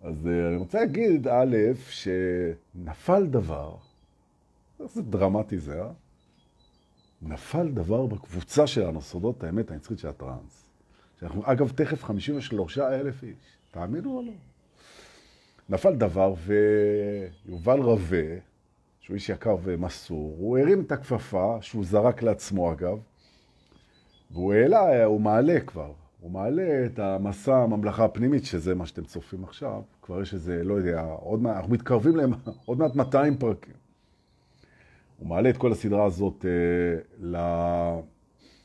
אז אה, אני רוצה להגיד, א', שנפל דבר, איזה דרמטי זה, אה? נפל דבר בקבוצה שלנו, סודות האמת הנצחית של הטראנס. שאנחנו, אגב, תכף 53 אלף איש, תאמינו או לא? נפל דבר, ויובל רווה, שהוא איש יקר ומסור, הוא הרים את הכפפה, שהוא זרק לעצמו אגב, והוא העלה, הוא מעלה כבר, הוא מעלה את המסע הממלכה הפנימית, שזה מה שאתם צופים עכשיו, כבר יש איזה, לא יודע, עוד מעט, אנחנו מתקרבים להם, עוד מעט 200 פרקים. הוא מעלה את כל הסדרה הזאת אה,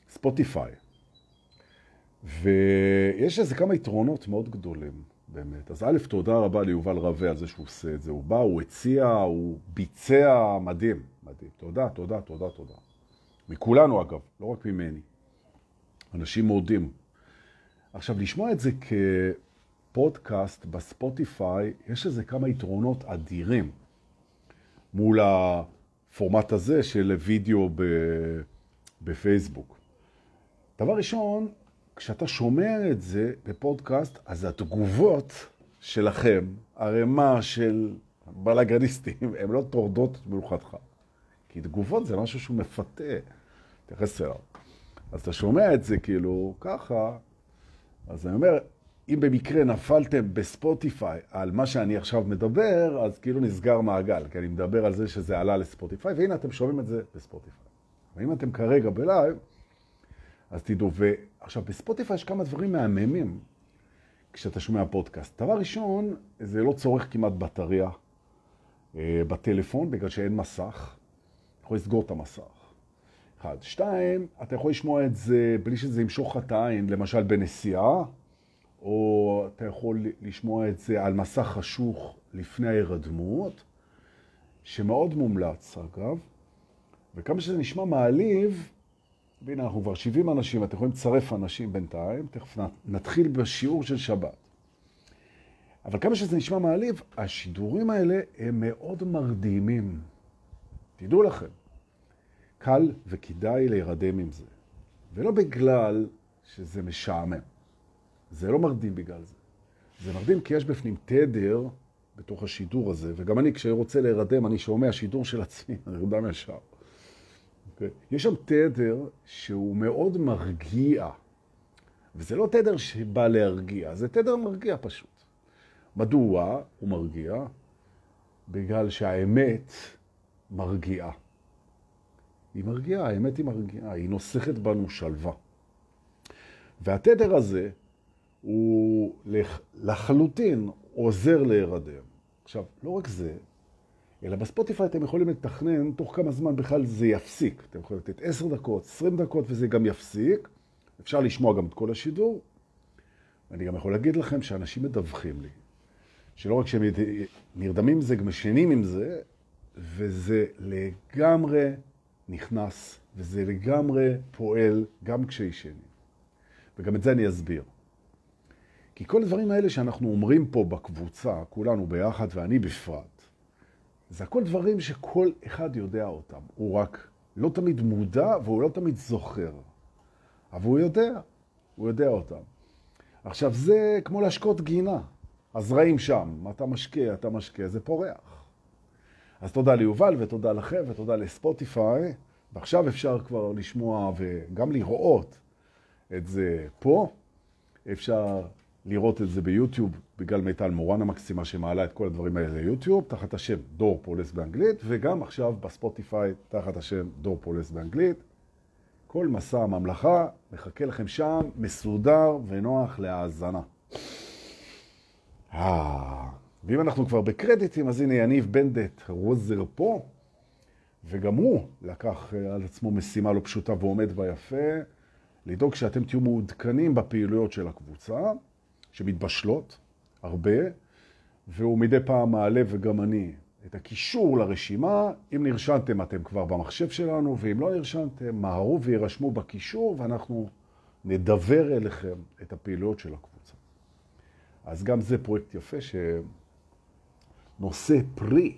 לספוטיפיי. ויש איזה כמה יתרונות מאוד גדולים, באמת. אז א', תודה רבה ליובל רווה על זה שהוא עושה את זה. הוא בא, הוא הציע, הוא ביצע, מדהים, מדהים. תודה, תודה, תודה, תודה. מכולנו אגב, לא רק ממני. אנשים מודים. עכשיו, לשמוע את זה כפודקאסט בספוטיפיי, יש איזה כמה יתרונות אדירים מול הפורמט הזה של וידאו בפייסבוק. דבר ראשון, כשאתה שומע את זה בפודקאסט, אז התגובות שלכם, הרמה של בלאגניסטים, הן לא טורדות את מלוכתך. כי תגובות זה משהו שהוא מפתה, תתייחס אליו. אז אתה שומע את זה כאילו ככה, אז אני אומר, אם במקרה נפלתם בספוטיפיי על מה שאני עכשיו מדבר, אז כאילו נסגר מעגל, כי אני מדבר על זה שזה עלה לספוטיפיי, והנה אתם שומעים את זה בספוטיפיי. ואם אתם כרגע בלייב, אז תדעו. ועכשיו, בספוטיפיי יש כמה דברים מהממים כשאתה שומע פודקאסט. דבר ראשון, זה לא צורך כמעט בטריה אה, בטלפון, בגלל שאין מסך. אתה יכול לסגור את המסך. אחד. שתיים, אתה יכול לשמוע את זה בלי שזה ימשוך לך את העין, למשל בנסיעה, או אתה יכול לשמוע את זה על מסך חשוך לפני ההירדמות, שמאוד מומלץ, אגב. וכמה שזה נשמע מעליב, והנה, אנחנו כבר 70 אנשים, אתם יכולים לצרף אנשים בינתיים, תכף נתחיל בשיעור של שבת. אבל כמה שזה נשמע מעליב, השידורים האלה הם מאוד מרדימים. תדעו לכם, קל וכדאי להירדם עם זה. ולא בגלל שזה משעמם. זה לא מרדים בגלל זה. זה מרדים כי יש בפנים תדר בתוך השידור הזה, וגם אני, כשאני רוצה להירדם, אני שומע שידור של עצמי, אני נרדם ישר. Okay. אוקיי? יש שם תדר שהוא מאוד מרגיע, וזה לא תדר שבא להרגיע, זה תדר מרגיע פשוט. מדוע הוא מרגיע? בגלל שהאמת מרגיעה. היא מרגיעה, האמת היא מרגיעה, היא נוסכת בנו שלווה. והתדר הזה הוא לחלוטין עוזר להירדם. עכשיו, לא רק זה, אלא בספוטיפיי אתם יכולים לתכנן תוך כמה זמן בכלל זה יפסיק. אתם יכולים לתת 10 דקות, 20 דקות וזה גם יפסיק. אפשר לשמוע גם את כל השידור. ואני גם יכול להגיד לכם שאנשים מדווחים לי, שלא רק שהם נרדמים עם זה, גם משנים עם זה, וזה לגמרי נכנס, וזה לגמרי פועל גם כשישנים. וגם את זה אני אסביר. כי כל הדברים האלה שאנחנו אומרים פה בקבוצה, כולנו ביחד ואני בפרט, זה הכל דברים שכל אחד יודע אותם. הוא רק לא תמיד מודע והוא לא תמיד זוכר. אבל הוא יודע, הוא יודע אותם. עכשיו, זה כמו להשקות גינה. הזרעים שם, אתה משקה, אתה משקה, זה פורח. אז תודה ליובל ותודה לכם ותודה לספוטיפיי. ועכשיו אפשר כבר לשמוע וגם לראות את זה פה. אפשר לראות את זה ביוטיוב, בגלל מיטל מורן המקסימה שמעלה את כל הדברים האלה ליוטיוב, תחת השם דור פולס באנגלית, וגם עכשיו בספוטיפיי תחת השם דור פולס באנגלית. כל מסע הממלכה מחכה לכם שם, מסודר ונוח להאזנה. אה, ואם אנחנו כבר בקרדיטים, אז הנה יניב בנדט רוזר פה, וגם הוא לקח על עצמו משימה לא פשוטה ועומד בה יפה, לדאוג שאתם תהיו מעודכנים בפעילויות של הקבוצה. שמתבשלות הרבה, והוא מדי פעם מעלה, וגם אני, את הקישור לרשימה. אם נרשמתם, אתם כבר במחשב שלנו, ואם לא נרשמתם, מהרו וירשמו בקישור, ואנחנו נדבר אליכם את הפעילויות של הקבוצה. אז גם זה פרויקט יפה שנושא פרי.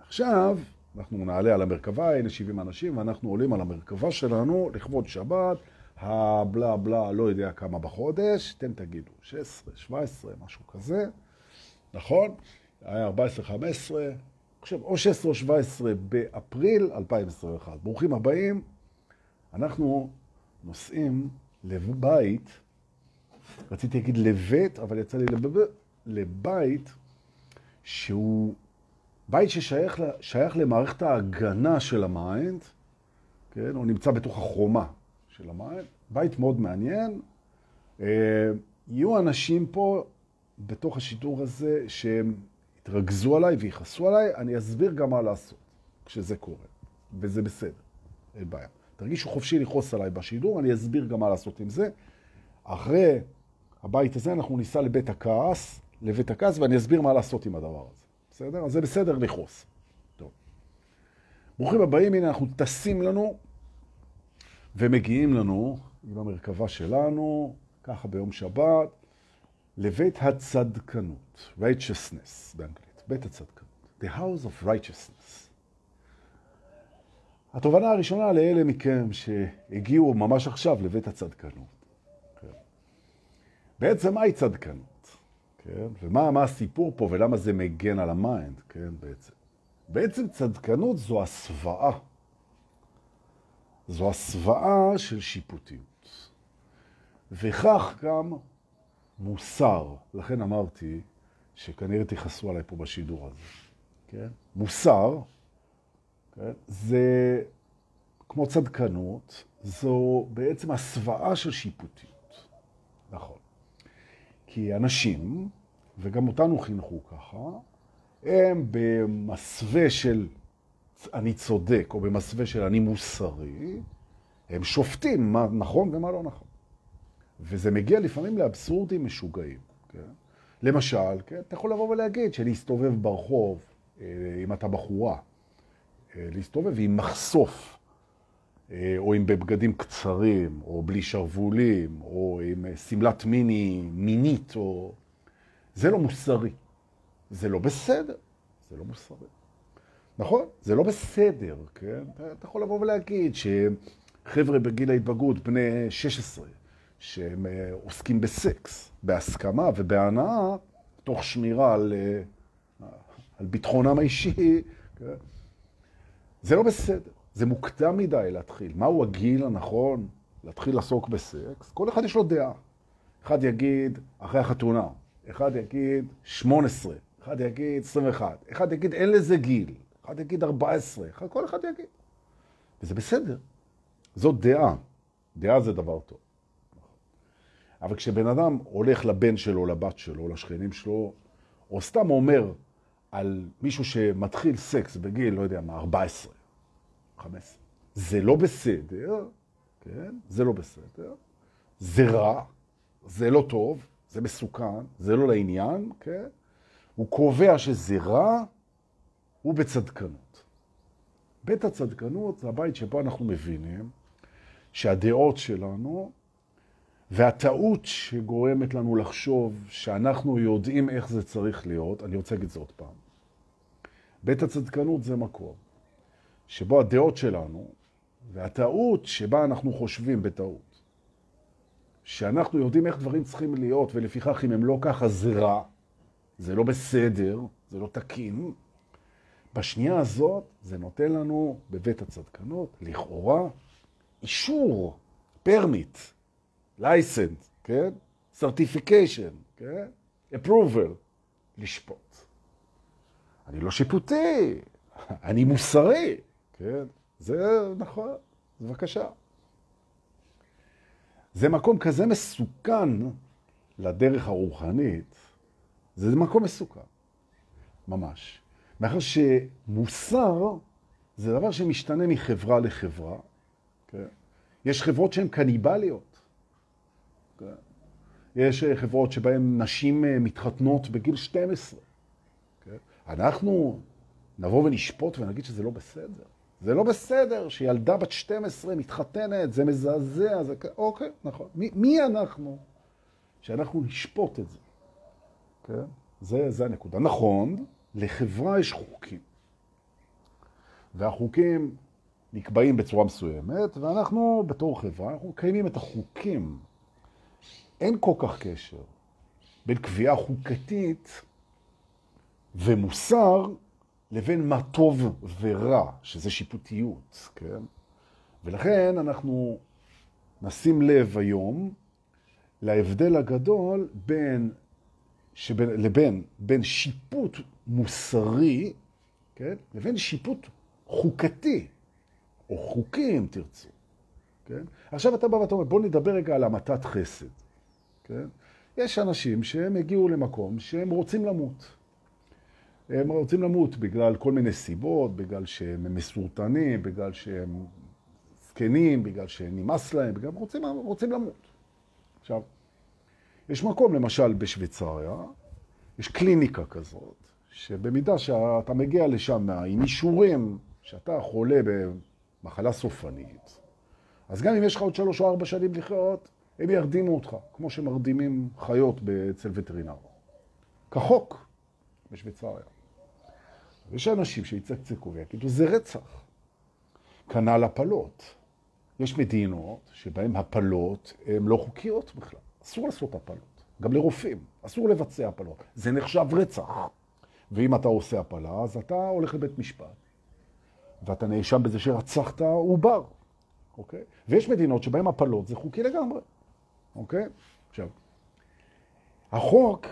עכשיו, אנחנו נעלה על המרכבה, הנה 70 אנשים, ואנחנו עולים על המרכבה שלנו לכבוד שבת. הבלה בלה, לא יודע כמה בחודש, אתם תגידו, 16, 17, משהו כזה. נכון? היה 14-15, חושב, או 16 או 17 באפריל 2021. ברוכים הבאים. אנחנו נוסעים לבית, רציתי להגיד לבית, אבל יצא לי לבב... לבית שהוא בית ששייך למערכת ההגנה של ה mind, כן? הוא נמצא בתוך החומה של ה mind. בית מאוד מעניין. אה, יהיו אנשים פה בתוך השידור הזה שהם יתרגזו עליי ויכעסו עליי, אני אסביר גם מה לעשות כשזה קורה, וזה בסדר, אין בעיה. תרגישו חופשי לכעוס עליי בשידור, אני אסביר גם מה לעשות עם זה. אחרי הבית הזה אנחנו ניסע לבית הכעס, לבית הכעס, ואני אסביר מה לעשות עם הדבר הזה. בסדר? אז זה בסדר לכעוס. טוב. ברוכים הבאים, הנה אנחנו טסים לנו ומגיעים לנו עם המרכבה שלנו, ככה ביום שבת, לבית הצדקנות, righteousness באנגלית, בית הצדקנות, the house of righteousness. התובנה הראשונה לאלה מכם שהגיעו ממש עכשיו לבית הצדקנות. כן. בעצם מהי צדקנות? כן? ומה מה הסיפור פה ולמה זה מגן על ה mind, כן, בעצם? בעצם צדקנות זו הסוואה. זו הסוואה של שיפוטיות. וכך גם מוסר, לכן אמרתי שכנראה תכעסו עליי פה בשידור הזה, כן? מוסר, כן? זה כמו צדקנות, זו בעצם הסוואה של שיפוטיות. נכון. כי אנשים, וגם אותנו חינכו ככה, הם במסווה של אני צודק, או במסווה של אני מוסרי, הם שופטים מה נכון ומה לא נכון. וזה מגיע לפעמים לאבסורדים משוגעים. כן? למשל, כן, אתה יכול לבוא ולהגיד שלהסתובב ברחוב, אה, אם אתה בחורה, אה, להסתובב עם מחשוף, אה, או עם בבגדים קצרים, או בלי שרוולים, או עם סמלת מיני מינית, או... זה לא מוסרי. זה לא בסדר. זה לא מוסרי. נכון? זה לא בסדר, כן? אתה יכול לבוא ולהגיד שחבר'ה בגיל ההתבגרות, בני 16, שהם אה, עוסקים בסקס, בהסכמה ובהנאה, תוך שמירה על, אה, על ביטחונם האישי. כן? זה לא בסדר, זה מוקדם מדי להתחיל. מהו הגיל הנכון להתחיל לעסוק בסקס? כל אחד יש לו דעה. אחד יגיד אחרי החתונה, אחד יגיד 18, אחד יגיד 21, אחד יגיד אין לזה גיל, אחד יגיד 14, אחד, כל אחד יגיד. וזה בסדר. זאת דעה. דעה זה דבר טוב. אבל כשבן אדם הולך לבן שלו, לבת שלו, לשכנים שלו, או סתם אומר על מישהו שמתחיל סקס בגיל, לא יודע מה, 14, 15, זה לא בסדר, כן? זה לא בסדר, זה רע, זה לא טוב, זה מסוכן, זה לא לעניין, כן? הוא קובע שזה רע, הוא בצדקנות. בית הצדקנות זה הבית שבו אנחנו מבינים שהדעות שלנו והטעות שגורמת לנו לחשוב שאנחנו יודעים איך זה צריך להיות, אני רוצה להגיד את זה עוד פעם. בית הצדקנות זה מקום שבו הדעות שלנו, והטעות שבה אנחנו חושבים בטעות, שאנחנו יודעים איך דברים צריכים להיות, ולפיכך אם הם לא ככה זה רע, זה לא בסדר, זה לא תקין. בשנייה הזאת זה נותן לנו בבית הצדקנות, לכאורה, אישור, פרמיט, license, כן? certification, כן? approval, לשפוט. אני לא שיפוטי, אני מוסרי, כן? זה נכון, בבקשה. זה מקום כזה מסוכן לדרך הרוחנית, זה מקום מסוכן, ממש. מאחר שמוסר זה דבר שמשתנה מחברה לחברה. כן? יש חברות שהן קניבליות. יש אה, חברות שבהן נשים אה, מתחתנות בגיל 12. כן? אנחנו נבוא ונשפוט ונגיד שזה לא בסדר. זה לא בסדר שילדה בת 12 מתחתנת, זה מזעזע, זה... אוקיי, נכון. מי, מי אנחנו שאנחנו נשפוט את זה? כן? זה, זה הנקודה. נכון, לחברה יש חוקים. והחוקים נקבעים בצורה מסוימת, ואנחנו בתור חברה, אנחנו מקיימים את החוקים אין כל כך קשר בין קביעה חוקתית ומוסר לבין מה טוב ורע, שזה שיפוטיות, כן? ולכן אנחנו נשים לב היום להבדל הגדול בין, שבין, לבין בין שיפוט מוסרי, כן? לבין שיפוט חוקתי, או חוקי אם תרצו. כן? עכשיו אתה בא ואתה אומר, בוא נדבר רגע על המתת חסד. כן? יש אנשים שהם הגיעו למקום שהם רוצים למות. הם רוצים למות בגלל כל מיני סיבות, בגלל שהם מסורטנים, בגלל שהם זקנים, בגלל שנמאס להם, בגלל רוצים, רוצים למות. עכשיו, יש מקום, למשל בשוויצריה, יש קליניקה כזאת, שבמידה שאתה מגיע לשם עם אישורים שאתה חולה במחלה סופנית, אז גם אם יש לך עוד שלוש או ארבע שנים לחיות, הם ירדימו אותך, כמו שמרדימים חיות אצל וטרינר. כחוק בשוויצריה. יש אנשים שיצקצקו ויגידו, זה רצח. כנ"ל הפלות. יש מדינות שבהן הפלות הן לא חוקיות בכלל. אסור לעשות הפלות. גם לרופאים. אסור לבצע הפלות. זה נחשב רצח. ואם אתה עושה הפלה, אז אתה הולך לבית משפט. ואתה נאשם בזה שרצחת עובר. אוקיי? ויש מדינות שבהן הפלות זה חוקי לגמרי. אוקיי? עכשיו, החוק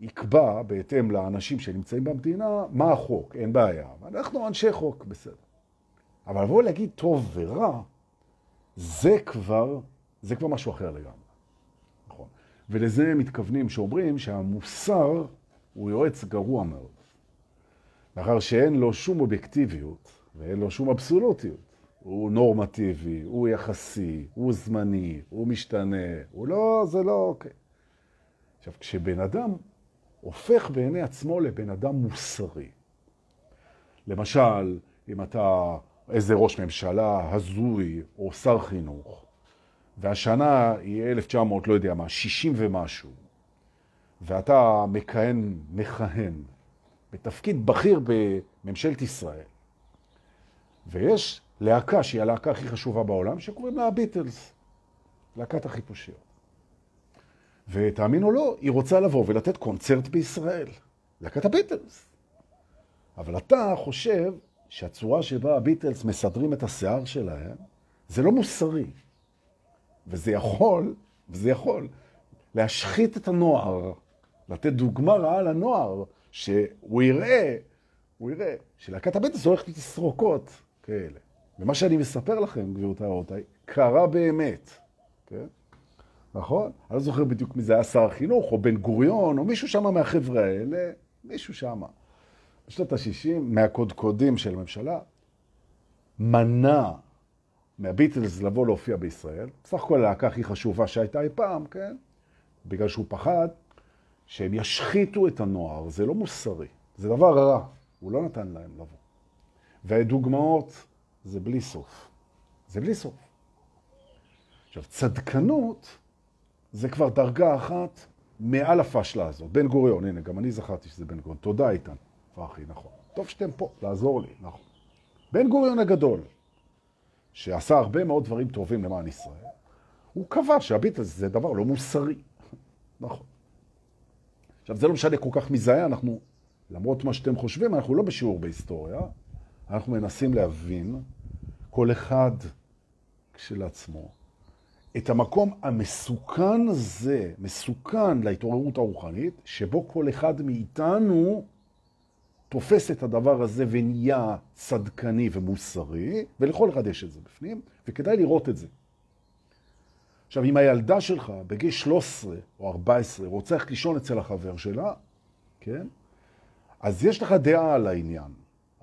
יקבע בהתאם לאנשים שנמצאים במדינה מה החוק, אין בעיה. אנחנו אנשי חוק, בסדר. אבל לבוא להגיד טוב ורע, זה כבר, זה כבר משהו אחר לגמרי. נכון. ולזה מתכוונים שאומרים שהמוסר הוא יועץ גרוע מאוד. מאחר שאין לו שום אובייקטיביות ואין לו שום אבסולוטיות. הוא נורמטיבי, הוא יחסי, הוא זמני, הוא משתנה, הוא לא, זה לא אוקיי. עכשיו, כשבן אדם הופך בעיני עצמו לבן אדם מוסרי, למשל, אם אתה איזה ראש ממשלה הזוי או שר חינוך, והשנה היא 1900, לא יודע מה, 60 ומשהו, ואתה מכהן, מכהן בתפקיד בכיר בממשלת ישראל, ויש להקה שהיא הלהקה הכי חשובה בעולם, שקוראים לה הביטלס, להקת החיפושיות. ותאמין או לא, היא רוצה לבוא ולתת קונצרט בישראל, להקת הביטלס. אבל אתה חושב שהצורה שבה הביטלס מסדרים את השיער שלהם, זה לא מוסרי. וזה יכול, וזה יכול, להשחית את הנוער, לתת דוגמה רעה לנוער, שהוא יראה, הוא יראה, שלהקת הביטלס הולכת לתסרוקות כאלה. ומה שאני מספר לכם, גבירותיי ורבותיי, קרה באמת, כן? נכון? אני לא זוכר בדיוק מי זה היה שר החינוך, או בן גוריון, או מישהו שם מהחבר'ה האלה, מישהו שם. בשנות ה-60, מהקודקודים של הממשלה, מנע מהביטלס לבוא להופיע בישראל, בסך הכל הלהקה הכי חשובה שהייתה אי פעם, כן? בגלל שהוא פחד שהם ישחיתו את הנוער, זה לא מוסרי, זה דבר רע, הוא לא נתן להם לבוא. והדוגמאות זה בלי סוף. זה בלי סוף. עכשיו, צדקנות זה כבר דרגה אחת מעל הפשלה הזאת. בן גוריון, הנה, גם אני זכרתי שזה בן גוריון. תודה, איתן. פרחי, נכון. טוב שאתם פה, לעזור לי, נכון. בן גוריון הגדול, שעשה הרבה מאוד דברים טובים למען ישראל, הוא קבע שהביטלס זה דבר לא מוסרי. נכון. עכשיו, זה לא משנה כל כך מי זה היה, אנחנו, למרות מה שאתם חושבים, אנחנו לא בשיעור בהיסטוריה, אנחנו מנסים להבין כל אחד כשלעצמו את המקום המסוכן הזה, מסוכן להתעוררות הרוחנית, שבו כל אחד מאיתנו תופס את הדבר הזה ונהיה צדקני ומוסרי, ולכל אחד יש את זה בפנים, וכדאי לראות את זה. עכשיו, אם הילדה שלך בגיל 13 או 14 רוצה ללכת לישון אצל החבר שלה, כן? אז יש לך דעה על העניין.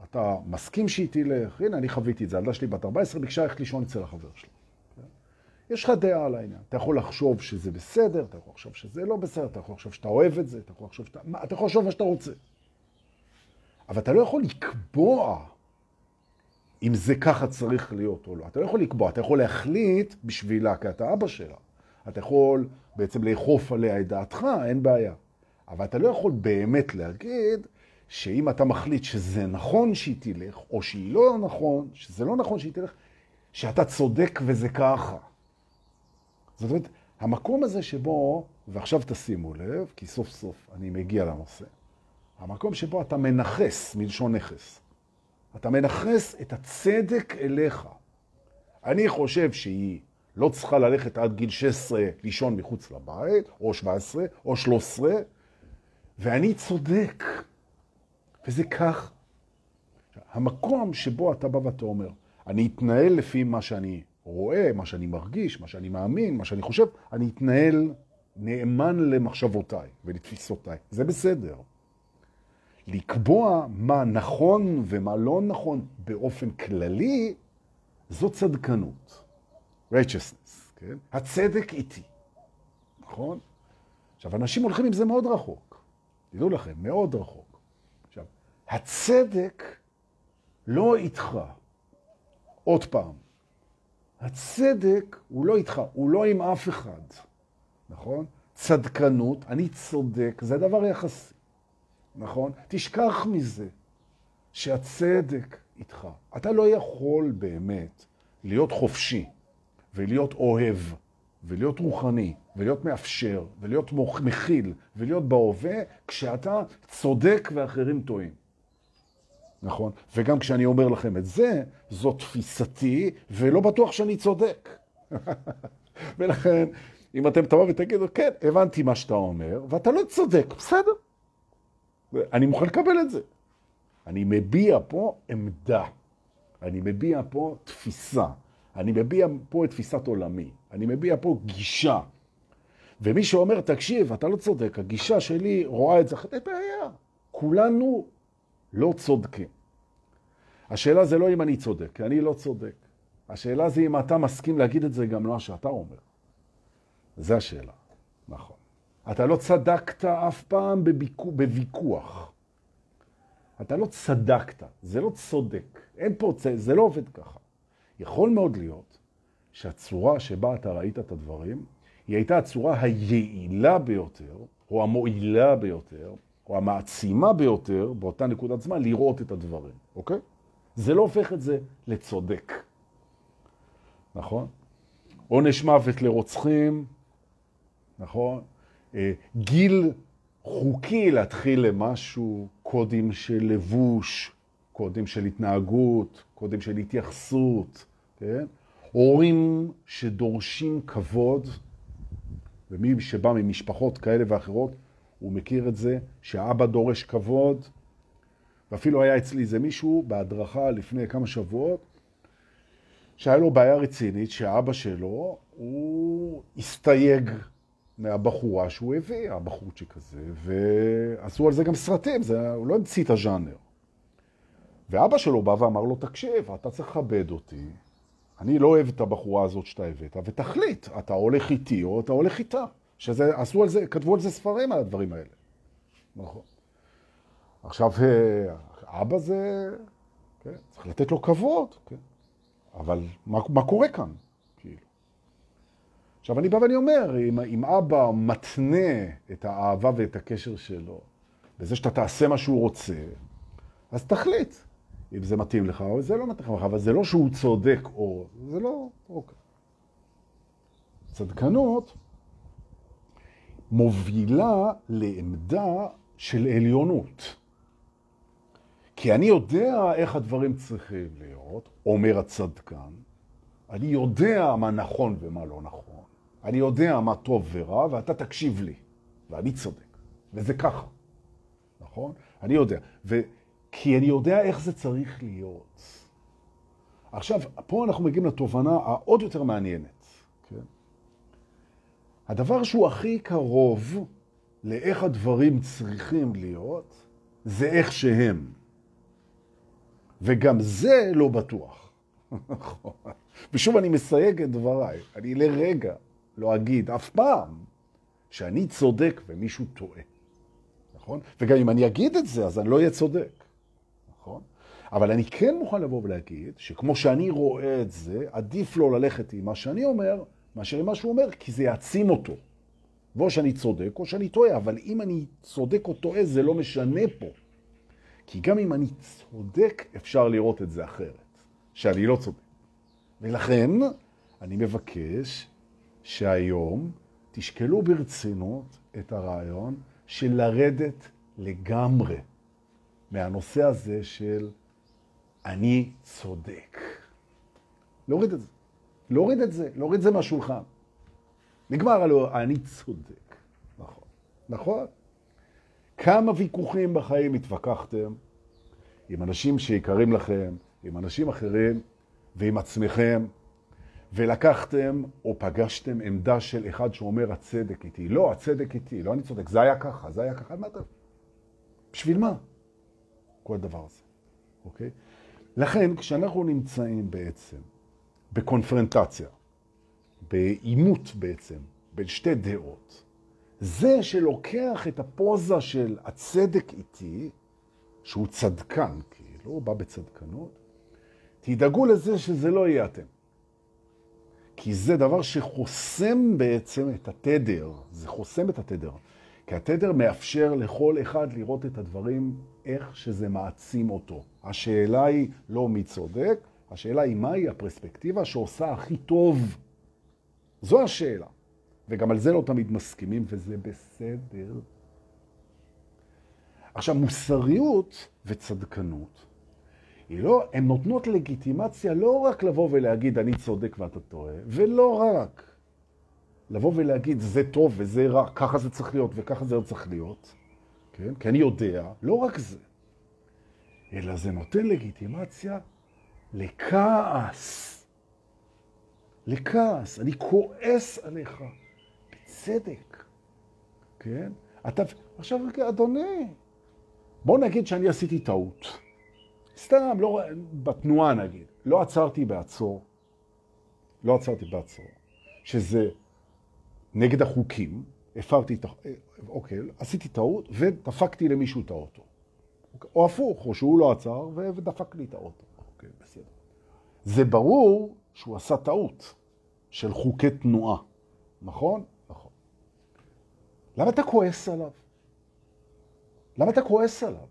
אתה מסכים שהיא תלך, הנה, אני חוויתי את זה, הילדה שלי בת 14 ביקשה ללכת לישון אצל החבר שלה. יש לך דעה על העניין. אתה יכול לחשוב שזה בסדר, אתה יכול לחשוב שזה לא בסדר, אתה יכול לחשוב שאתה אוהב את זה, אתה יכול לחשוב שאתה... אתה יכול לחשוב מה שאתה רוצה. אבל אתה לא יכול לקבוע אם זה ככה צריך להיות או לא. אתה לא יכול לקבוע, אתה יכול להחליט בשבילה, כי אתה אבא שלה. אתה יכול בעצם לאכוף עליה את דעתך, אין בעיה. אבל אתה לא יכול באמת להגיד שאם אתה מחליט שזה נכון שהיא תלך, או שהיא לא נכון, שזה לא נכון שהיא תלך, שאתה צודק וזה ככה. זאת אומרת, המקום הזה שבו, ועכשיו תשימו לב, כי סוף סוף אני מגיע לנושא, המקום שבו אתה מנחס, מלשון נכס. אתה מנחס את הצדק אליך. אני חושב שהיא לא צריכה ללכת עד גיל 16 לישון מחוץ לבית, או 17, או 13, ואני צודק. וזה כך. המקום שבו אתה בא ואתה אומר, אני אתנהל לפי מה שאני רואה, מה שאני מרגיש, מה שאני מאמין, מה שאני חושב, אני אתנהל נאמן למחשבותיי ולתפיסותיי. זה בסדר. לקבוע מה נכון ומה לא נכון באופן כללי, זו צדקנות. righteousness, כן? הצדק איתי, נכון? עכשיו, אנשים הולכים עם זה מאוד רחוק. תדעו לכם, מאוד רחוק. עכשיו, הצדק לא איתך. עוד פעם, הצדק הוא לא איתך, הוא לא עם אף אחד, נכון? צדקנות, אני צודק, זה דבר יחסי, נכון? תשכח מזה שהצדק איתך. אתה לא יכול באמת להיות חופשי ולהיות אוהב ולהיות רוחני ולהיות מאפשר ולהיות מכיל ולהיות בהווה כשאתה צודק ואחרים טועים. נכון? וגם כשאני אומר לכם את זה, זו תפיסתי, ולא בטוח שאני צודק. ולכן, אם אתם תבואו ותגידו, כן, הבנתי מה שאתה אומר, ואתה לא צודק, בסדר. אני מוכן לקבל את זה. אני מביע פה עמדה. אני מביע פה תפיסה. אני מביע פה את תפיסת עולמי. אני מביע פה גישה. ומי שאומר, תקשיב, אתה לא צודק, הגישה שלי רואה את זה, אין בעיה. כולנו לא צודקים. השאלה זה לא אם אני צודק, כי אני לא צודק. השאלה זה אם אתה מסכים להגיד את זה גם לא שאתה אומר. זה השאלה, נכון. אתה לא צדקת אף פעם בוויכוח. אתה לא צדקת, זה לא צודק. אין פה, זה לא עובד ככה. יכול מאוד להיות שהצורה שבה אתה ראית את הדברים, היא הייתה הצורה היעילה ביותר, או המועילה ביותר, או המעצימה ביותר באותה נקודת זמן לראות את הדברים, אוקיי? זה לא הופך את זה לצודק, נכון? עונש מוות לרוצחים, נכון? אה, גיל חוקי להתחיל למשהו, קודים של לבוש, קודים של התנהגות, קודים של התייחסות, כן? הורים שדורשים כבוד, ומי שבא ממשפחות כאלה ואחרות, הוא מכיר את זה, שהאבא דורש כבוד, ואפילו היה אצלי איזה מישהו בהדרכה לפני כמה שבועות, שהיה לו בעיה רצינית, שהאבא שלו, הוא הסתייג מהבחורה שהוא הביא, הבחורצ'יק הזה, ועשו על זה גם סרטים, זה, הוא לא המציא את הז'אנר. ואבא שלו בא ואמר לו, תקשיב, אתה צריך לכבד אותי, אני לא אוהב את הבחורה הזאת שאתה הבאת, ותחליט, אתה הולך איתי או אתה הולך איתה. שזה, עשו על זה, כתבו על זה ספרים על הדברים האלה. נכון. עכשיו, אה, אבא זה, כן, צריך לתת לו כבוד, כן. אבל מה, מה קורה כאן? כאילו. עכשיו, אני בא ואני אומר, אם, אם אבא מתנה את האהבה ואת הקשר שלו בזה שאתה תעשה מה שהוא רוצה, אז תחליט אם זה מתאים לך או זה לא מתאים לך, אבל זה לא שהוא צודק או... זה לא... אוקיי. צדקנות מובילה לעמדה של עליונות. כי אני יודע איך הדברים צריכים להיות, אומר הצדקן, אני יודע מה נכון ומה לא נכון, אני יודע מה טוב ורע, ואתה תקשיב לי, ואני צודק, וזה ככה, נכון? אני יודע, ו... כי אני יודע איך זה צריך להיות. עכשיו, פה אנחנו מגיעים לתובנה העוד יותר מעניינת? הדבר שהוא הכי קרוב לאיך הדברים צריכים להיות, זה איך שהם. וגם זה לא בטוח. ושוב אני מסייג את דבריי. אני לרגע לא אגיד אף פעם שאני צודק ומישהו טועה. נכון? וגם אם אני אגיד את זה, אז אני לא אהיה צודק. נכון? אבל אני כן מוכן לבוא ולהגיד שכמו שאני רואה את זה, עדיף לו ללכת עם מה שאני אומר, מאשר עם מה שהוא אומר, כי זה יעצים אותו. ואו שאני צודק או שאני טועה, אבל אם אני צודק או טועה זה לא משנה פה. כי גם אם אני צודק, אפשר לראות את זה אחרת, שאני לא צודק. ולכן אני מבקש שהיום תשקלו ברצינות את הרעיון של לרדת לגמרי מהנושא הזה של אני צודק. להוריד את זה. להוריד את זה, להוריד את זה מהשולחן. נגמר הלוא, אני צודק. נכון. נכון? כמה ויכוחים בחיים התווכחתם עם אנשים שיקרים לכם, עם אנשים אחרים ועם עצמכם, ולקחתם או פגשתם עמדה של אחד שאומר הצדק איתי. לא, הצדק איתי, לא אני צודק, זה היה ככה, זה היה ככה, מה אתה... בשביל מה? כל הדבר הזה, אוקיי? לכן, כשאנחנו נמצאים בעצם בקונפרנטציה, בעימות בעצם, בין שתי דעות, זה שלוקח את הפוזה של הצדק איתי, שהוא צדקן, כאילו, הוא בא בצדקנות, תדאגו לזה שזה לא יהיה אתם. כי זה דבר שחוסם בעצם את התדר, זה חוסם את התדר. כי התדר מאפשר לכל אחד לראות את הדברים איך שזה מעצים אותו. השאלה היא לא מי צודק, השאלה היא מהי הפרספקטיבה שעושה הכי טוב. זו השאלה. וגם על זה לא תמיד מסכימים, וזה בסדר. עכשיו, מוסריות וצדקנות, היא לא, הן נותנות לגיטימציה לא רק לבוא ולהגיד אני צודק ואתה טועה, ולא רק לבוא ולהגיד זה טוב וזה רע, ככה זה צריך להיות וככה זה צריך להיות, כן? כי אני יודע, לא רק זה, אלא זה נותן לגיטימציה לכעס. לכעס, אני כועס עליך, בצדק, כן? אתה, עכשיו, אדוני, בוא נגיד שאני עשיתי טעות. סתם, לא, בתנועה נגיד, לא עצרתי בעצור, לא עצרתי בעצור, שזה נגד החוקים, הפרתי את ה... אוקיי, עשיתי טעות ודפקתי למישהו את האוטו. או הפוך, או שהוא לא עצר ודפק לי את האוטו. אוקיי, בסדר. זה ברור שהוא עשה טעות של חוקי תנועה, נכון? נכון. למה אתה כועס עליו? למה אתה כועס עליו?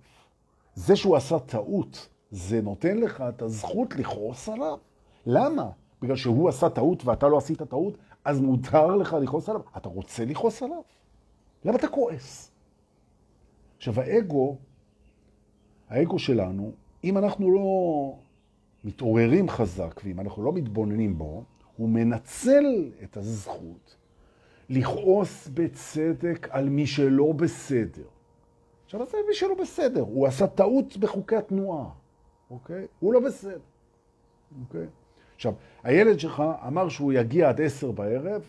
זה שהוא עשה טעות, זה נותן לך את הזכות לכעוס עליו. למה? בגלל שהוא עשה טעות ואתה לא עשית טעות, אז מותר לך לכעוס עליו. אתה רוצה לכעוס עליו? למה אתה כועס? עכשיו, האגו, האגו שלנו, אם אנחנו לא מתעוררים חזק ואם אנחנו לא מתבוננים בו, הוא מנצל את הזכות לכעוס בצדק על מי שלא בסדר. עכשיו, זה מי שלא בסדר. הוא עשה טעות בחוקי התנועה, אוקיי? הוא לא בסדר, אוקיי? עכשיו, הילד שלך אמר שהוא יגיע עד עשר בערב,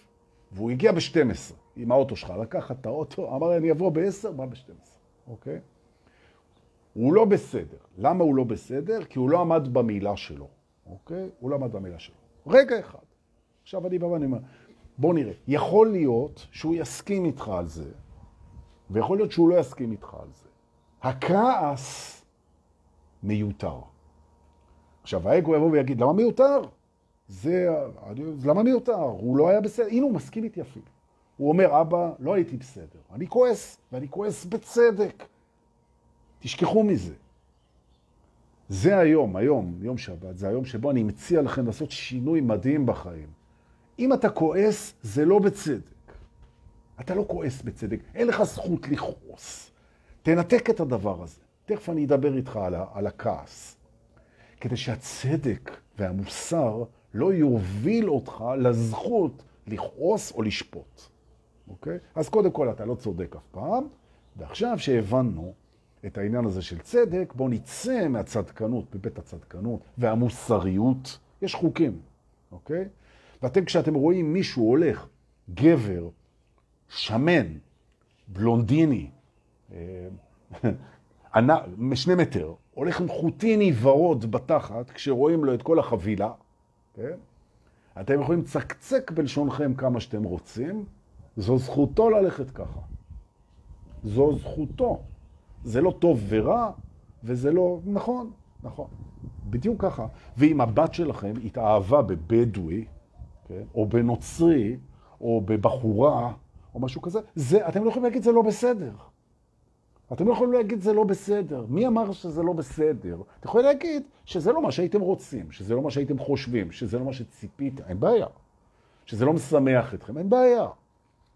והוא הגיע ב-12 עם האוטו שלך. לקח את האוטו, אמר, אני אבוא ב-10, בא ב-12, אוקיי? הוא לא בסדר. למה הוא לא בסדר? כי הוא לא עמד במילה שלו, אוקיי? הוא לא עמד במילה שלו. רגע אחד. עכשיו אני בא ואני אומר, בוא נראה. יכול להיות שהוא יסכים איתך על זה, ויכול להיות שהוא לא יסכים איתך על זה. הכעס מיותר. עכשיו, האגו יבוא ויגיד, למה מיותר? זה, למה מיותר? הוא לא היה בסדר. הנה, הוא מסכים איתי אפילו. הוא אומר, אבא, לא הייתי בסדר. אני כועס, ואני כועס בצדק. תשכחו מזה. זה היום, היום, יום שבת, זה היום שבו אני מציע לכם לעשות שינוי מדהים בחיים. אם אתה כועס, זה לא בצדק. אתה לא כועס בצדק, אין לך זכות לכעוס. תנתק את הדבר הזה. תכף אני אדבר איתך על, על הכעס. כדי שהצדק והמוסר לא יוביל אותך לזכות לכעוס או לשפוט. אוקיי? אז קודם כל אתה לא צודק אף פעם, ועכשיו שהבנו את העניין הזה של צדק, בואו נצא מהצדקנות, מבית הצדקנות והמוסריות. יש חוקים, אוקיי? ואתם, כשאתם רואים מישהו הולך, גבר, שמן, בלונדיני, אה, שני מטר, הולך עם חוטיני ורוד בתחת, כשרואים לו את כל החבילה, כן? אתם יכולים לצקצק בלשונכם כמה שאתם רוצים, זו זכותו ללכת ככה. זו זכותו. זה לא טוב ורע, וזה לא... נכון, נכון. בדיוק ככה. ואם הבת שלכם התאהבה בבדואי, כן? או בנוצרי, או בבחורה, או משהו כזה, זה, אתם לא יכולים להגיד זה לא בסדר. אתם לא יכולים להגיד זה לא בסדר. מי אמר שזה לא בסדר? אתם יכולים להגיד שזה לא מה שהייתם רוצים, שזה לא מה שהייתם חושבים, שזה לא מה שציפיתם, אין בעיה. שזה לא משמח אתכם, אין בעיה.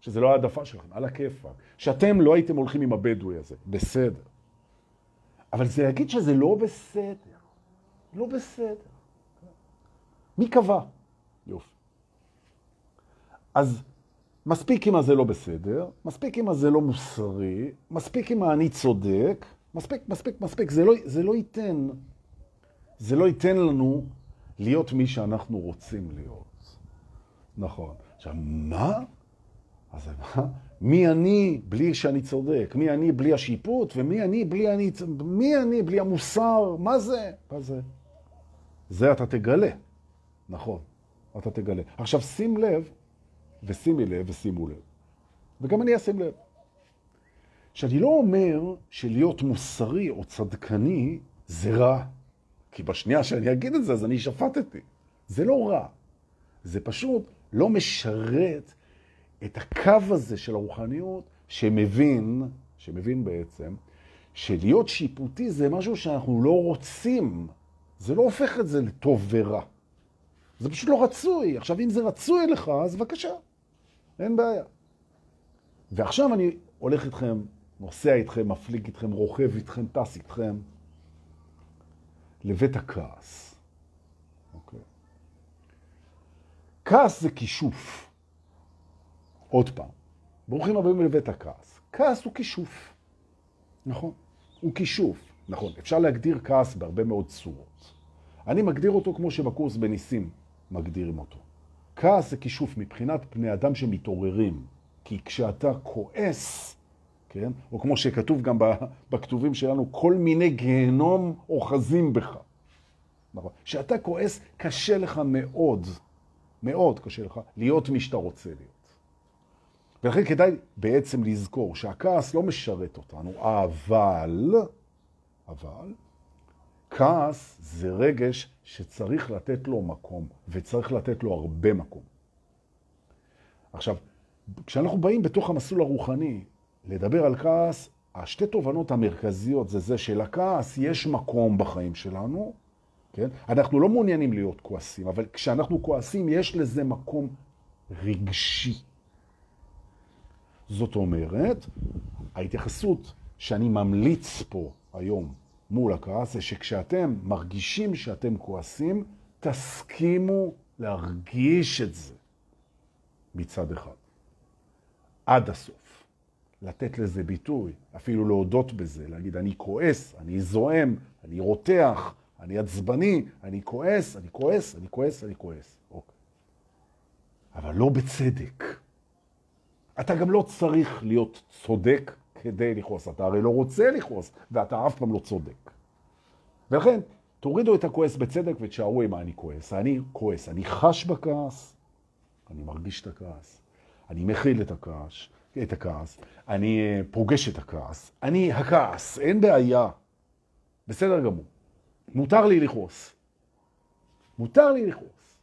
שזה לא העדפה שלכם, על הכיפה. שאתם לא הייתם הולכים עם הבדואי הזה, בסדר. אבל זה להגיד שזה לא בסדר. לא בסדר. מי קבע? יופי. אז מספיק אם זה לא בסדר, מספיק אם זה לא מוסרי, מספיק אם אני צודק, מספיק, מספיק, מספיק. זה לא, זה לא ייתן, זה לא ייתן לנו להיות מי שאנחנו רוצים להיות. נכון. עכשיו, מה? אז מה? מי אני בלי שאני צודק? מי אני בלי השיפוט? ומי אני בלי אני... מי אני בלי המוסר? מה זה? מה זה? זה אתה תגלה. נכון, אתה תגלה. עכשיו שים לב, ושימי לב ושימו לב, וגם אני אשים לב, שאני לא אומר שלהיות מוסרי או צדקני זה רע, כי בשנייה שאני אגיד את זה אז אני שפטתי. זה לא רע, זה פשוט לא משרת את הקו הזה של הרוחניות שמבין, שמבין בעצם, שלהיות שיפוטי זה משהו שאנחנו לא רוצים. זה לא הופך את זה לטוב ורע. זה פשוט לא רצוי. עכשיו, אם זה רצוי לך, אז בבקשה, אין בעיה. ועכשיו אני הולך איתכם, נוסע איתכם, מפליג איתכם, רוכב איתכם, טס איתכם, לבית הכעס. אוקיי. כעס זה כישוף. עוד פעם, ברוכים הבאים לבית הכעס. כעס הוא כישוף, נכון? הוא כישוף, נכון. אפשר להגדיר כעס בהרבה מאוד צורות. אני מגדיר אותו כמו שבקורס בניסים מגדירים אותו. כעס זה כישוף מבחינת פני אדם שמתעוררים. כי כשאתה כועס, כן, או כמו שכתוב גם בכתובים שלנו, כל מיני גיהנום אוחזים בך. נכון. כשאתה כועס, קשה לך מאוד, מאוד קשה לך להיות מי שאתה רוצה להיות. ולכן כדאי בעצם לזכור שהכעס לא משרת אותנו, אבל, אבל, כעס זה רגש שצריך לתת לו מקום, וצריך לתת לו הרבה מקום. עכשיו, כשאנחנו באים בתוך המסלול הרוחני לדבר על כעס, השתי תובנות המרכזיות זה זה שלכעס יש מקום בחיים שלנו, כן? אנחנו לא מעוניינים להיות כועסים, אבל כשאנחנו כועסים יש לזה מקום רגשי. זאת אומרת, ההתייחסות שאני ממליץ פה היום מול הכעס זה שכשאתם מרגישים שאתם כועסים, תסכימו להרגיש את זה מצד אחד. עד הסוף. לתת לזה ביטוי, אפילו להודות בזה, להגיד אני כועס, אני זועם, אני רותח, אני עצבני, אני כועס, אני כועס, אני כועס, אני כועס. אוקיי. אבל לא בצדק. אתה גם לא צריך להיות צודק כדי לכעוס. אתה הרי לא רוצה לכעוס, ואתה אף פעם לא צודק. ולכן, תורידו את הכועס בצדק ותשארו עם מה אני כועס. אני כועס, אני חש בכעס, אני מרגיש את הכעס, אני מכיל את הכעס, את הכעס, אני אה, פוגש את הכעס, אני הכעס, אין בעיה. בסדר גמור. מותר לי לכעוס. מותר לי לכעוס.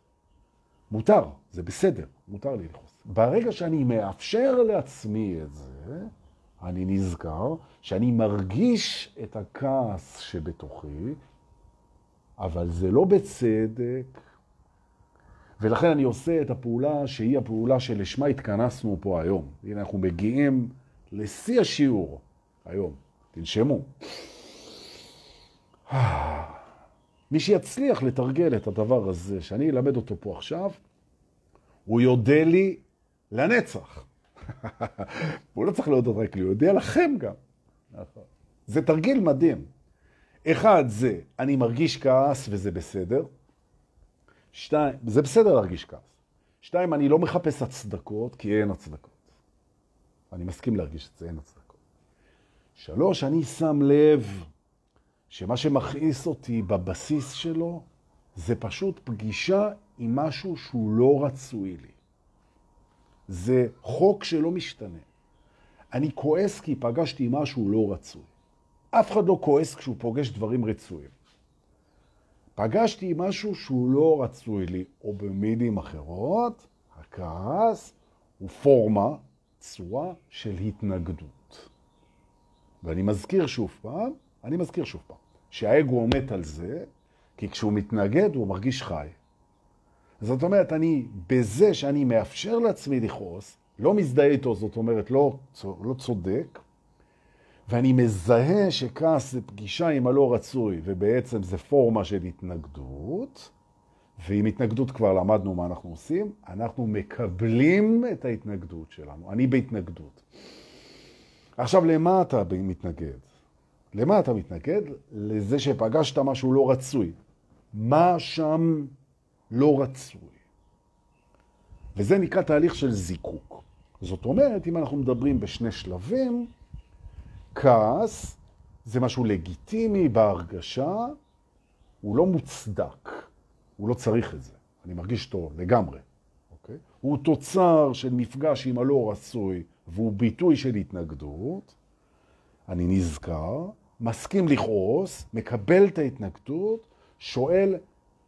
מותר, זה בסדר, מותר לי לכעוס. ברגע שאני מאפשר לעצמי את זה, אני נזכר שאני מרגיש את הכעס שבתוכי, אבל זה לא בצדק, ולכן אני עושה את הפעולה שהיא הפעולה שלשמה התכנסנו פה היום. הנה, אנחנו מגיעים לשיא השיעור היום. תנשמו. מי שיצליח לתרגל את הדבר הזה, שאני אלמד אותו פה עכשיו, הוא יודע לי לנצח. הוא לא צריך להודות רק לי, הוא יודע לכם גם. נכון. זה תרגיל מדהים. אחד זה, אני מרגיש כעס וזה בסדר. שתיים, זה בסדר להרגיש כעס. שתיים, אני לא מחפש הצדקות, כי אין הצדקות. אני מסכים להרגיש את זה, אין הצדקות. שלוש, אני שם לב שמה שמכעיס אותי בבסיס שלו, זה פשוט פגישה עם משהו שהוא לא רצוי לי. זה חוק שלא משתנה. אני כועס כי פגשתי משהו לא רצוי. אף אחד לא כועס כשהוא פוגש דברים רצויים. פגשתי משהו שהוא לא רצוי לי, או במילים אחרות, הכעס הוא פורמה, צורה של התנגדות. ואני מזכיר שוב פעם, אני מזכיר שוב פעם, שהאגו עומד על זה, כי כשהוא מתנגד הוא מרגיש חי. זאת אומרת, אני, בזה שאני מאפשר לעצמי לכעוס, לא מזדהה איתו, זאת אומרת, לא, לא צודק, ואני מזהה שכעס זה פגישה עם הלא רצוי, ובעצם זה פורמה של התנגדות, ועם התנגדות כבר למדנו מה אנחנו עושים, אנחנו מקבלים את ההתנגדות שלנו. אני בהתנגדות. עכשיו, למה אתה מתנגד? למה אתה מתנגד? לזה שפגשת משהו לא רצוי. מה שם לא רצוי? וזה נקרא תהליך של זיקוק. זאת אומרת, אם אנחנו מדברים בשני שלבים, כעס זה משהו לגיטימי בהרגשה, הוא לא מוצדק, הוא לא צריך את זה. אני מרגיש טוב לגמרי. אוקיי? הוא תוצר של מפגש עם הלא רצוי, והוא ביטוי של התנגדות. אני נזכר, מסכים לכעוס, מקבל את ההתנגדות, שואל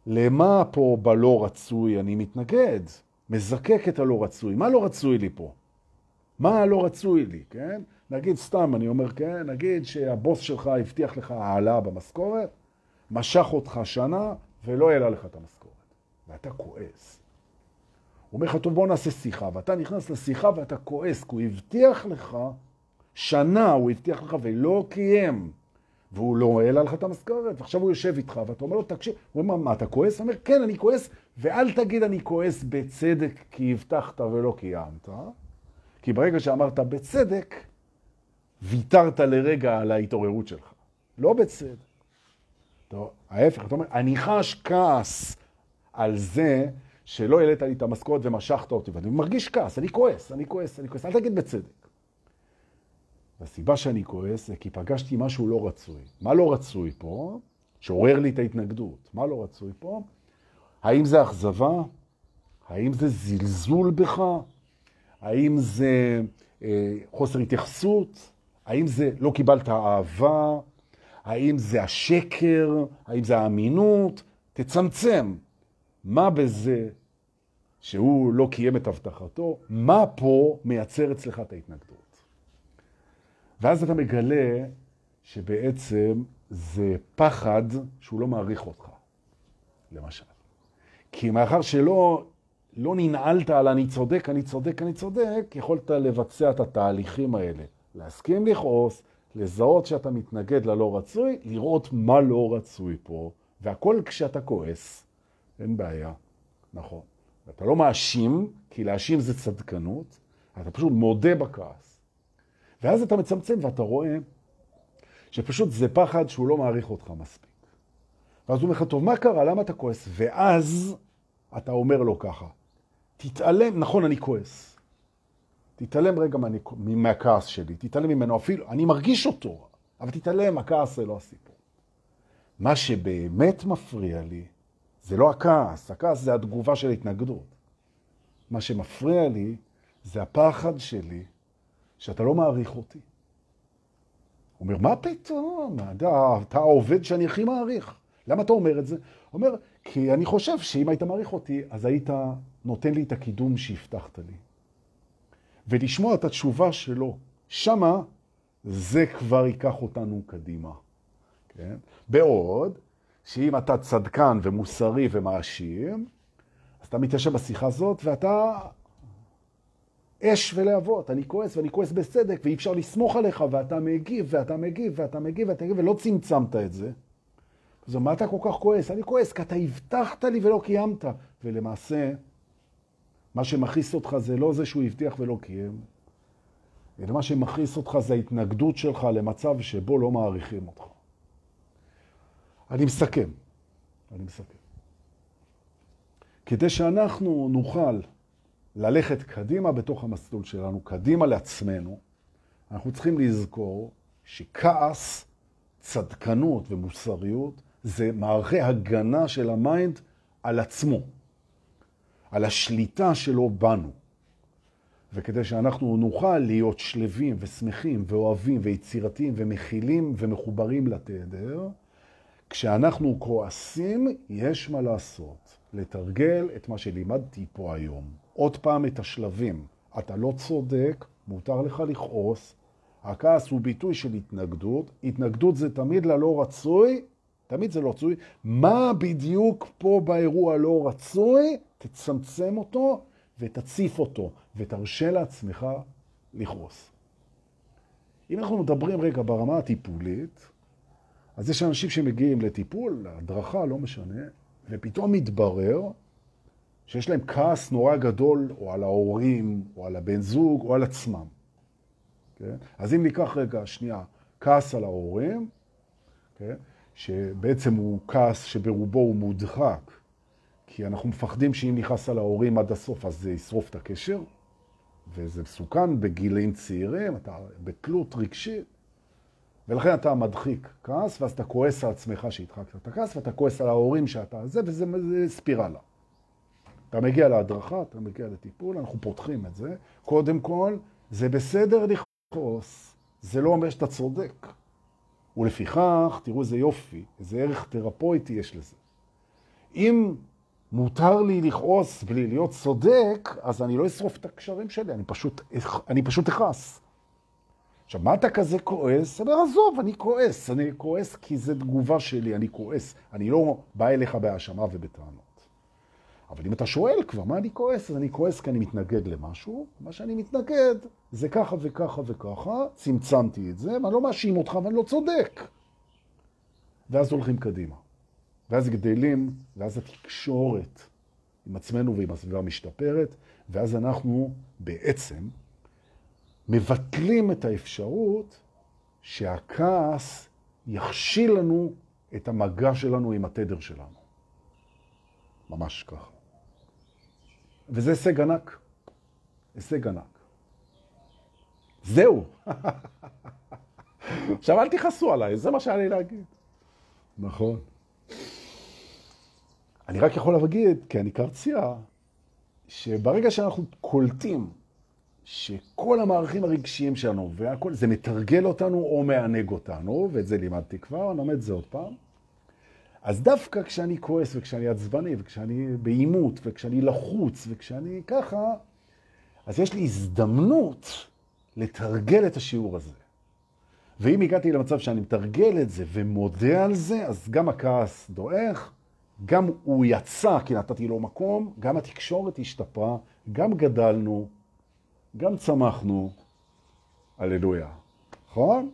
למה פה בלא רצוי אני מתנגד, מזקק את הלא רצוי. מה לא רצוי לי פה? מה לא רצוי לי, כן? נגיד סתם, אני אומר, כן, נגיד שהבוס שלך הבטיח לך העלאה במשכורת, משך אותך שנה ולא העלה לך את המשכורת. ואתה כועס. הוא אומר לך, טוב, בוא נעשה שיחה. ואתה נכנס לשיחה ואתה כועס, כי הוא הבטיח לך, שנה הוא הבטיח לך ולא קיים. והוא לא העלה לך את המשכורת, ועכשיו הוא יושב איתך, ואתה אומר לו, תקשיב, הוא אומר, מה, אתה כועס? הוא אומר, כן, אני כועס, ואל תגיד אני כועס בצדק כי הבטחת ולא קיימת, כי ברגע שאמרת בצדק, ויתרת לרגע על ההתעוררות שלך. לא בצדק. טוב, ההפך, אתה אומר, אני חש כעס על זה שלא העלית לי את המשכורת ומשכת אותי, ואני מרגיש כעס, אני כועס, אני כועס, אני כועס, אל תגיד בצדק. והסיבה שאני כועס זה כי פגשתי משהו לא רצוי. מה לא רצוי פה? שעורר לי את ההתנגדות. מה לא רצוי פה? האם זה אכזבה? האם זה זלזול בך? האם זה אה, חוסר התייחסות? האם זה לא קיבלת אהבה? האם זה השקר? האם זה האמינות? תצמצם. מה בזה שהוא לא קיים את הבטחתו? מה פה מייצר אצלך את ההתנגדות? ואז אתה מגלה שבעצם זה פחד שהוא לא מעריך אותך, למשל. כי מאחר שלא לא ננעלת על אני צודק, אני צודק, אני צודק, יכולת לבצע את התהליכים האלה. להסכים לכעוס, לזהות שאתה מתנגד ללא רצוי, לראות מה לא רצוי פה, והכל כשאתה כועס, אין בעיה, נכון. אתה לא מאשים, כי להאשים זה צדקנות, אתה פשוט מודה בכעס. ואז אתה מצמצם ואתה רואה שפשוט זה פחד שהוא לא מעריך אותך מספיק. ואז הוא אומר לך, טוב, מה קרה? למה אתה כועס? ואז אתה אומר לו ככה, תתעלם, נכון, אני כועס. תתעלם רגע מה, מהכעס שלי, תתעלם ממנו אפילו, אני מרגיש אותו, אבל תתעלם, הכעס זה לא הסיפור. מה שבאמת מפריע לי, זה לא הכעס, הכעס זה התגובה של התנגדות. מה שמפריע לי זה הפחד שלי שאתה לא מעריך אותי. הוא אומר, מה פתאום? אתה, העובד שאני הכי מעריך. למה אתה אומר את זה? הוא אומר, כי אני חושב שאם היית מעריך אותי, אז היית נותן לי את הקידום שהבטחת לי. ולשמוע את התשובה שלו, שמה זה כבר ייקח אותנו קדימה. כן? בעוד שאם אתה צדקן ומוסרי ומאשים, אז אתה מתיישב בשיחה הזאת ואתה אש ולהבות, אני כועס ואני כועס בסדק ואי אפשר לסמוך עליך ואתה מגיב ואתה מגיב ואתה מגיב ואתה מגיב ולא צמצמת את זה. אז מה אתה כל כך כועס? אני כועס כי אתה הבטחת לי ולא קיימת. ולמעשה, מה שמכעיס אותך זה לא זה שהוא הבטיח ולא קיים, אלא מה שמכעיס אותך זה ההתנגדות שלך למצב שבו לא מעריכים אותך. אני מסכם. אני מסכם. כדי שאנחנו נוכל ללכת קדימה בתוך המסלול שלנו, קדימה לעצמנו, אנחנו צריכים לזכור שכעס, צדקנות ומוסריות זה מערכי הגנה של ה mind על עצמו, על השליטה שלו בנו. וכדי שאנחנו נוכל להיות שלווים ושמחים ואוהבים ויצירתיים ומכילים ומחוברים לתדר, כשאנחנו כועסים, יש מה לעשות. לתרגל את מה שלימדתי פה היום. עוד פעם את השלבים. אתה לא צודק, מותר לך לכעוס. הכעס הוא ביטוי של התנגדות. התנגדות זה תמיד ללא רצוי, תמיד זה לא רצוי. מה בדיוק פה באירוע לא רצוי? תצמצם אותו ותציף אותו, ותרשה לעצמך לכעוס. אם אנחנו מדברים רגע ברמה הטיפולית, אז יש אנשים שמגיעים לטיפול, להדרכה, לא משנה, ופתאום מתברר שיש להם כעס נורא גדול, או על ההורים, או על הבן זוג, או על עצמם. כן? אז אם ניקח רגע, שנייה, כעס על ההורים, כן? שבעצם הוא כעס שברובו הוא מודחק, כי אנחנו מפחדים שאם נכנס על ההורים עד הסוף, אז זה ישרוף את הקשר, וזה מסוכן בגילים צעירים, אתה בתלות רגשית, ולכן אתה מדחיק כעס, ואז אתה כועס על עצמך שהדחקת את הכעס, ואתה כועס על ההורים שאתה זה, וזה ספירלה. אתה מגיע להדרכה, אתה מגיע לטיפול, אנחנו פותחים את זה. קודם כל, זה בסדר לכעוס, זה לא אומר שאתה צודק. ולפיכך, תראו איזה יופי, איזה ערך תרפויטי יש לזה. אם מותר לי לכעוס בלי להיות צודק, אז אני לא אשרוף את הקשרים שלי, אני פשוט, אכעס. עכשיו, מה אתה כזה כועס? אומר, עזוב, אני כועס. אני כועס כי זו תגובה שלי, אני כועס. אני לא בא אליך בהאשמה ובטענות. אבל אם אתה שואל כבר, מה אני כועס? אז אני כועס כי אני מתנגד למשהו. מה שאני מתנגד זה ככה וככה וככה, צמצמתי את זה, ואני לא מאשים אותך ואני לא צודק. ואז הולכים קדימה. ואז גדלים, ואז התקשורת עם עצמנו ועם הסביבה משתפרת, ואז אנחנו בעצם מבטלים את האפשרות שהכעס יכשיל לנו את המגע שלנו עם התדר שלנו. ממש ככה. וזה הישג ענק. הישג ענק. זהו. עכשיו אל תכעסו עליי, זה מה שהיה לי להגיד. נכון. אני רק יכול להגיד, כי אני קרצייה, שברגע שאנחנו קולטים שכל המערכים הרגשיים שלנו והכל, זה מתרגל אותנו או מענג אותנו, ואת זה לימדתי כבר, אני לומד את זה עוד פעם. אז דווקא כשאני כועס וכשאני עצבני וכשאני בעימות וכשאני לחוץ וכשאני ככה, אז יש לי הזדמנות לתרגל את השיעור הזה. ואם הגעתי למצב שאני מתרגל את זה ומודה על זה, אז גם הכעס דועך, גם הוא יצא כי נתתי לו מקום, גם התקשורת השתפרה, גם גדלנו, גם צמחנו. הללויה. נכון?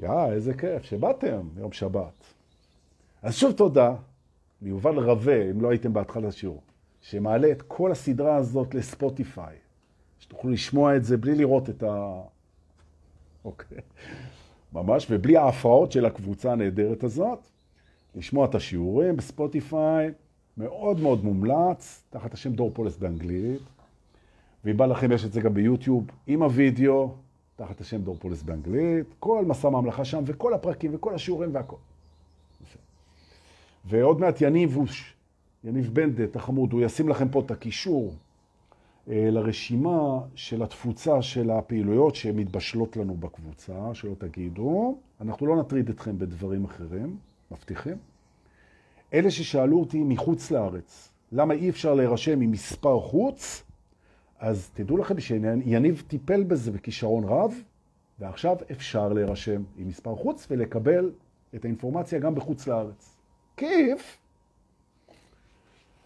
יא, איזה כיף שבאתם יום שבת. אז שוב תודה ליובל רווה, אם לא הייתם בהתחלת השיעור, שמעלה את כל הסדרה הזאת לספוטיפיי, שתוכלו לשמוע את זה בלי לראות את ה... אוקיי. ממש, ובלי ההפרעות של הקבוצה הנהדרת הזאת, לשמוע את השיעורים בספוטיפיי, מאוד מאוד מומלץ, תחת השם דור פולס באנגלית, ואם בא לכם יש את זה גם ביוטיוב עם הוידאו, תחת השם דור פולס באנגלית, כל מסע ממלכה שם, וכל הפרקים וכל השיעורים והכל. ועוד מעט יניב יניב בנדט החמוד, הוא ישים לכם פה את הקישור אה, לרשימה של התפוצה של הפעילויות שמתבשלות לנו בקבוצה, שלא תגידו. אנחנו לא נטריד אתכם בדברים אחרים, מבטיחים. אלה ששאלו אותי מחוץ לארץ, למה אי אפשר להירשם עם מספר חוץ, אז תדעו לכם שיניב טיפל בזה בכישרון רב, ועכשיו אפשר להירשם עם מספר חוץ ולקבל את האינפורמציה גם בחוץ לארץ. כיף.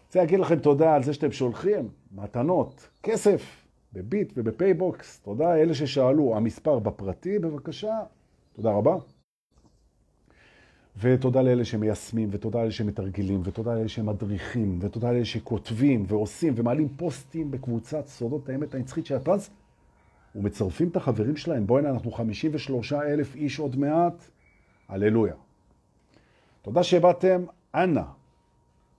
רוצה להגיד לכם תודה על זה שאתם שולחים מתנות, כסף, בביט ובפייבוקס. תודה אלה ששאלו, המספר בפרטי בבקשה. תודה רבה. ותודה לאלה שמיישמים, ותודה לאלה שמתרגלים, ותודה לאלה שמדריכים, ותודה לאלה שכותבים ועושים ומעלים פוסטים בקבוצת סודות האמת הנצחית של הטרנס, ומצרפים את החברים שלהם. בואי הנה, אנחנו 53 אלף איש עוד מעט. הללויה. תודה שבאתם, אנא,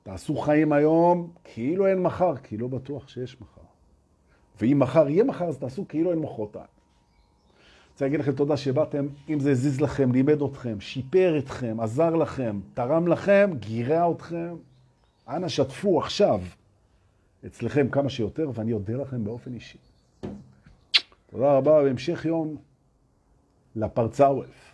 תעשו חיים היום כאילו אין מחר, כי לא בטוח שיש מחר. ואם מחר יהיה מחר, אז תעשו כאילו אין מחרתיים. רוצה להגיד לכם תודה שבאתם, אם זה הזיז לכם, לימד אתכם, שיפר אתכם, עזר לכם, תרם לכם, גירה אתכם, אנא שתפו עכשיו אצלכם כמה שיותר, ואני אודה לכם באופן אישי. תודה רבה, והמשך יום לפרצה עורף.